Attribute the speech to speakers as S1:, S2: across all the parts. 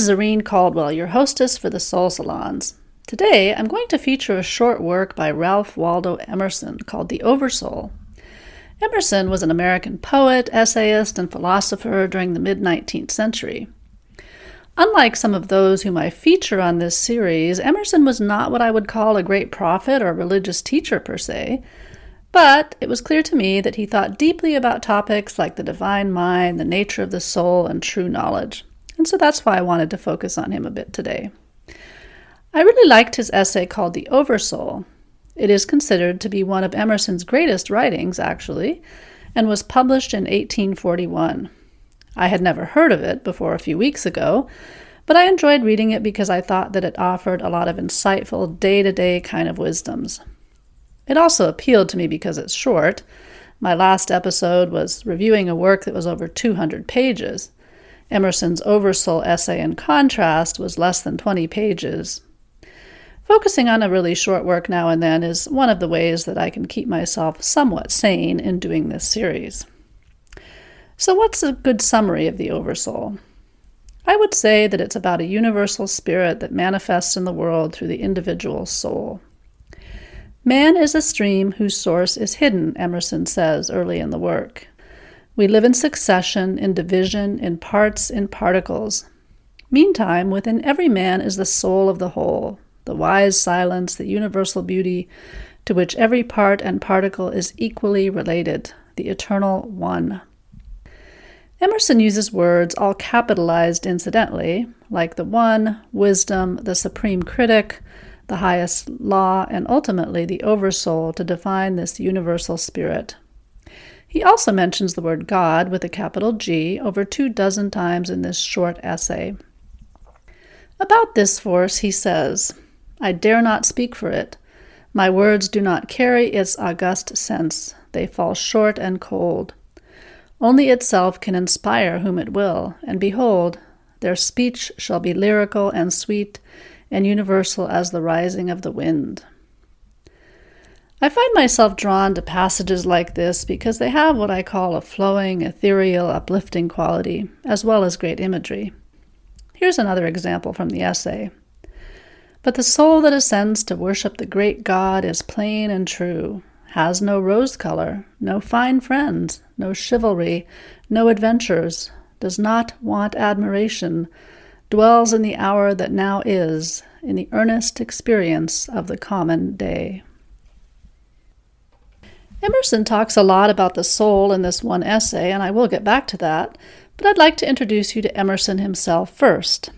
S1: Is Zareen Caldwell, your hostess for the Soul Salons. Today, I'm going to feature a short work by Ralph Waldo Emerson called The Oversoul. Emerson was an American poet, essayist, and philosopher during the mid 19th century. Unlike some of those whom I feature on this series, Emerson was not what I would call a great prophet or religious teacher per se, but it was clear to me that he thought deeply about topics like the divine mind, the nature of the soul, and true knowledge. And so that's why I wanted to focus on him a bit today. I really liked his essay called The Oversoul, it is considered to be one of Emerson's greatest writings, actually, and was published in 1841. I had never heard of it before a few weeks ago, but I enjoyed reading it because I thought that it offered a lot of insightful, day to day kind of wisdoms. It also appealed to me because it's short. My last episode was reviewing a work that was over 200 pages. Emerson's Oversoul essay, in contrast, was less than 20 pages, Focusing on a really short work now and then is one of the ways that I can keep myself somewhat sane in doing this series. So, what's a good summary of the Oversoul? I would say that it's about a universal spirit that manifests in the world through the individual soul. Man is a stream whose source is hidden, Emerson says early in the work. We live in succession, in division, in parts, in particles. Meantime, within every man is the soul of the whole, the wise silence, the universal beauty, to which every part and particle is equally related, the eternal one. Emerson uses words all capitalized incidentally, like the one, wisdom, the supreme critic, the highest law, and ultimately the oversoul to define this universal spirit. He also mentions the word God with a capital G over two dozen times in this short essay. About this force, he says, I dare not speak for it. My words do not carry its august sense, they fall short and cold. Only itself can inspire whom it will, and behold, their speech shall be lyrical and sweet and universal as the rising of the wind. I find myself drawn to passages like this because they have what I call a flowing, ethereal, uplifting quality, as well as great imagery. Here's another example from the essay. But the soul that ascends to worship the great God is plain and true, has no rose color, no fine friends, no chivalry, no adventures, does not want admiration, dwells in the hour that now is, in the earnest experience of the common day. Emerson talks a lot about the soul in this one essay, and I will get back to that, but I'd like to introduce you to Emerson himself first.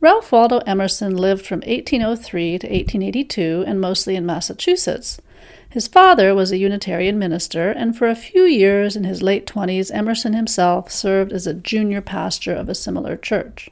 S1: Ralph Waldo Emerson lived from 1803 to 1882 and mostly in Massachusetts. His father was a Unitarian minister, and for a few years in his late 20s, Emerson himself served as a junior pastor of a similar church.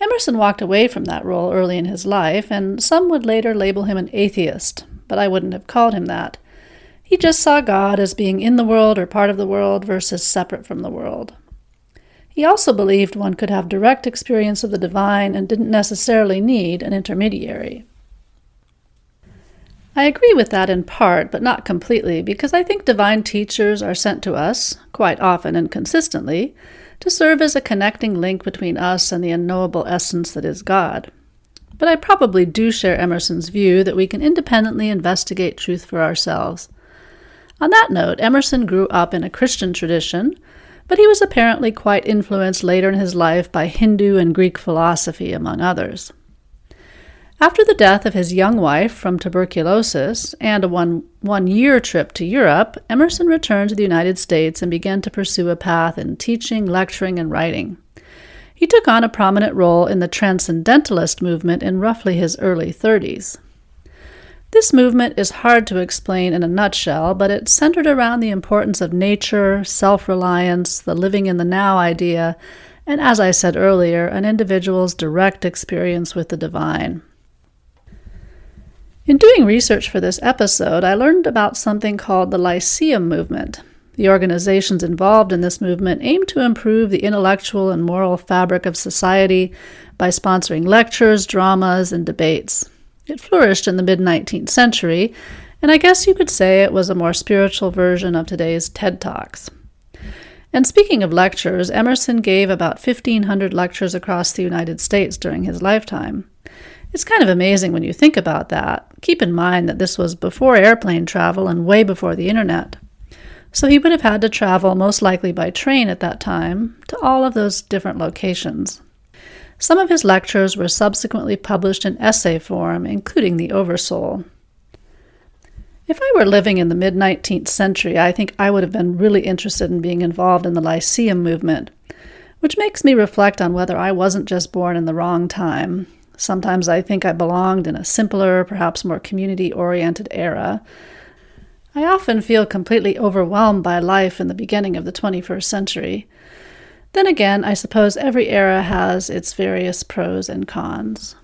S1: Emerson walked away from that role early in his life, and some would later label him an atheist, but I wouldn't have called him that. He just saw God as being in the world or part of the world versus separate from the world. He also believed one could have direct experience of the divine and didn't necessarily need an intermediary. I agree with that in part, but not completely, because I think divine teachers are sent to us, quite often and consistently, to serve as a connecting link between us and the unknowable essence that is God. But I probably do share Emerson's view that we can independently investigate truth for ourselves. On that note, Emerson grew up in a Christian tradition but he was apparently quite influenced later in his life by Hindu and Greek philosophy, among others. After the death of his young wife from tuberculosis and a one, one year trip to Europe, Emerson returned to the United States and began to pursue a path in teaching, lecturing, and writing. He took on a prominent role in the Transcendentalist movement in roughly his early 30s. This movement is hard to explain in a nutshell, but it's centered around the importance of nature, self reliance, the living in the now idea, and as I said earlier, an individual's direct experience with the divine. In doing research for this episode, I learned about something called the Lyceum Movement. The organizations involved in this movement aim to improve the intellectual and moral fabric of society by sponsoring lectures, dramas, and debates. It flourished in the mid 19th century, and I guess you could say it was a more spiritual version of today's TED Talks. And speaking of lectures, Emerson gave about 1,500 lectures across the United States during his lifetime. It's kind of amazing when you think about that. Keep in mind that this was before airplane travel and way before the internet. So he would have had to travel, most likely by train at that time, to all of those different locations. Some of his lectures were subsequently published in essay form, including The Oversoul. If I were living in the mid 19th century, I think I would have been really interested in being involved in the Lyceum movement, which makes me reflect on whether I wasn't just born in the wrong time. Sometimes I think I belonged in a simpler, perhaps more community oriented era. I often feel completely overwhelmed by life in the beginning of the 21st century. Then again, I suppose every era has its various pros and cons.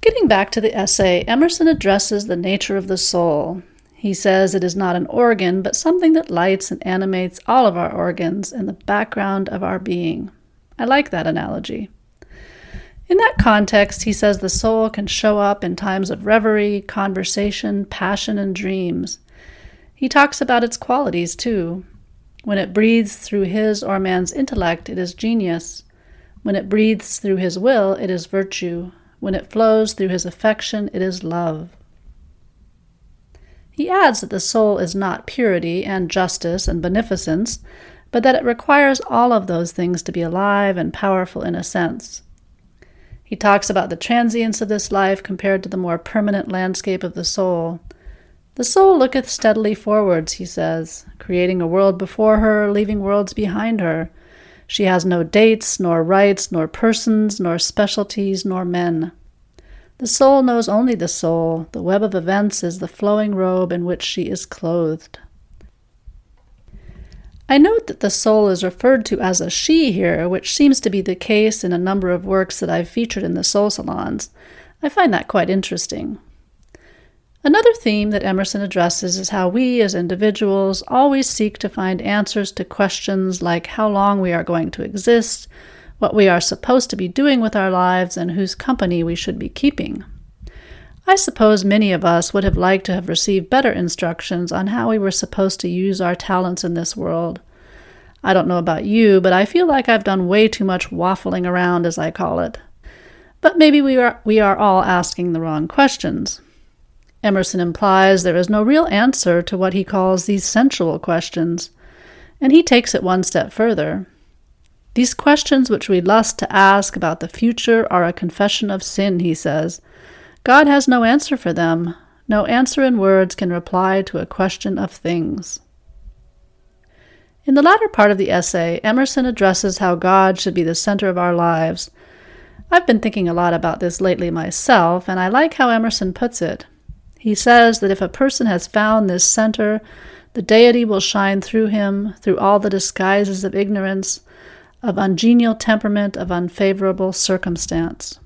S1: Getting back to the essay, Emerson addresses the nature of the soul. He says it is not an organ, but something that lights and animates all of our organs in the background of our being. I like that analogy. In that context, he says the soul can show up in times of reverie, conversation, passion, and dreams. He talks about its qualities, too. When it breathes through his or man's intellect, it is genius. When it breathes through his will, it is virtue. When it flows through his affection, it is love. He adds that the soul is not purity and justice and beneficence, but that it requires all of those things to be alive and powerful in a sense. He talks about the transience of this life compared to the more permanent landscape of the soul. The soul looketh steadily forwards, he says, creating a world before her, leaving worlds behind her, she has no dates, nor rights, nor persons, nor specialties, nor men. The soul knows only the soul. The web of events is the flowing robe in which she is clothed. I note that the soul is referred to as a she here, which seems to be the case in a number of works that I've featured in the Soul Salons. I find that quite interesting. Another theme that Emerson addresses is how we as individuals always seek to find answers to questions like how long we are going to exist, what we are supposed to be doing with our lives, and whose company we should be keeping. I suppose many of us would have liked to have received better instructions on how we were supposed to use our talents in this world. I don't know about you, but I feel like I've done way too much waffling around, as I call it. But maybe we are, we are all asking the wrong questions. Emerson implies there is no real answer to what he calls these sensual questions, and he takes it one step further. These questions which we lust to ask about the future are a confession of sin, he says. God has no answer for them. No answer in words can reply to a question of things. In the latter part of the essay, Emerson addresses how God should be the center of our lives. I've been thinking a lot about this lately myself, and I like how Emerson puts it. He says that if a person has found this center, the deity will shine through him, through all the disguises of ignorance, of ungenial temperament, of unfavorable circumstance.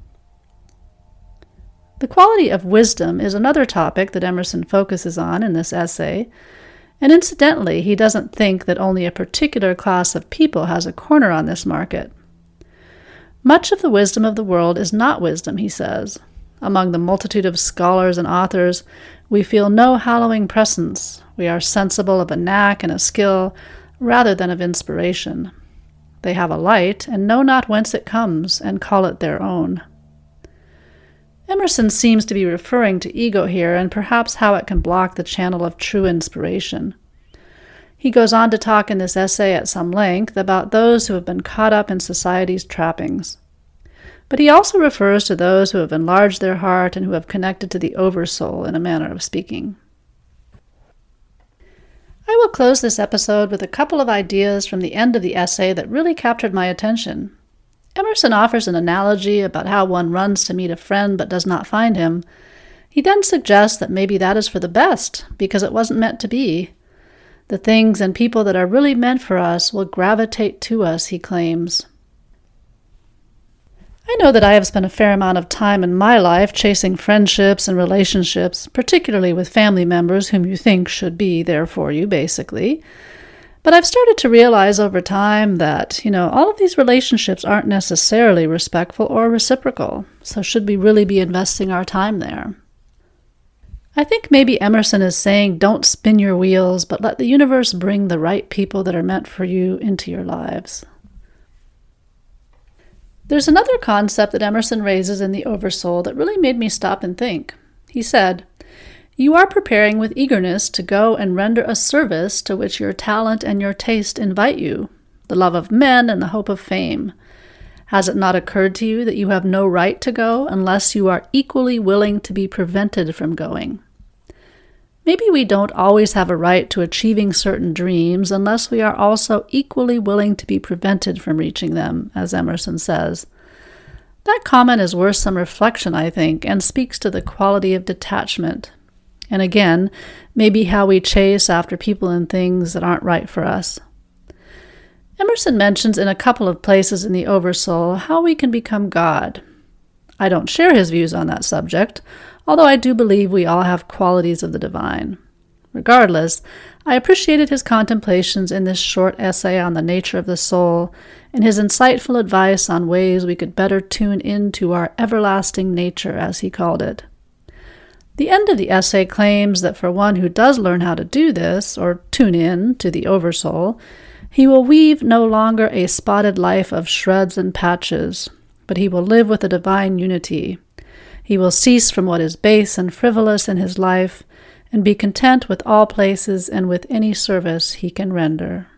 S1: The quality of wisdom is another topic that Emerson focuses on in this essay, and incidentally, he doesn't think that only a particular class of people has a corner on this market. Much of the wisdom of the world is not wisdom, he says. Among the multitude of scholars and authors, we feel no hallowing presence. We are sensible of a knack and a skill rather than of inspiration. They have a light and know not whence it comes, and call it their own. Emerson seems to be referring to ego here and perhaps how it can block the channel of true inspiration. He goes on to talk in this essay at some length about those who have been caught up in society's trappings. But he also refers to those who have enlarged their heart and who have connected to the oversoul in a manner of speaking. I will close this episode with a couple of ideas from the end of the essay that really captured my attention. Emerson offers an analogy about how one runs to meet a friend but does not find him. He then suggests that maybe that is for the best, because it wasn't meant to be. The things and people that are really meant for us will gravitate to us, he claims. I know that I have spent a fair amount of time in my life chasing friendships and relationships, particularly with family members whom you think should be there for you, basically. But I've started to realize over time that, you know, all of these relationships aren't necessarily respectful or reciprocal. So, should we really be investing our time there? I think maybe Emerson is saying don't spin your wheels, but let the universe bring the right people that are meant for you into your lives. There's another concept that Emerson raises in The Oversoul that really made me stop and think. He said, You are preparing with eagerness to go and render a service to which your talent and your taste invite you the love of men and the hope of fame. Has it not occurred to you that you have no right to go unless you are equally willing to be prevented from going? Maybe we don't always have a right to achieving certain dreams unless we are also equally willing to be prevented from reaching them, as Emerson says. That comment is worth some reflection, I think, and speaks to the quality of detachment. And again, maybe how we chase after people and things that aren't right for us. Emerson mentions in a couple of places in the Oversoul how we can become God. I don't share his views on that subject, although I do believe we all have qualities of the divine. Regardless, I appreciated his contemplations in this short essay on the nature of the soul and his insightful advice on ways we could better tune into our everlasting nature, as he called it. The end of the essay claims that for one who does learn how to do this, or tune in to the Oversoul, he will weave no longer a spotted life of shreds and patches, but he will live with a divine unity he will cease from what is base and frivolous in his life, and be content with all places and with any service he can render.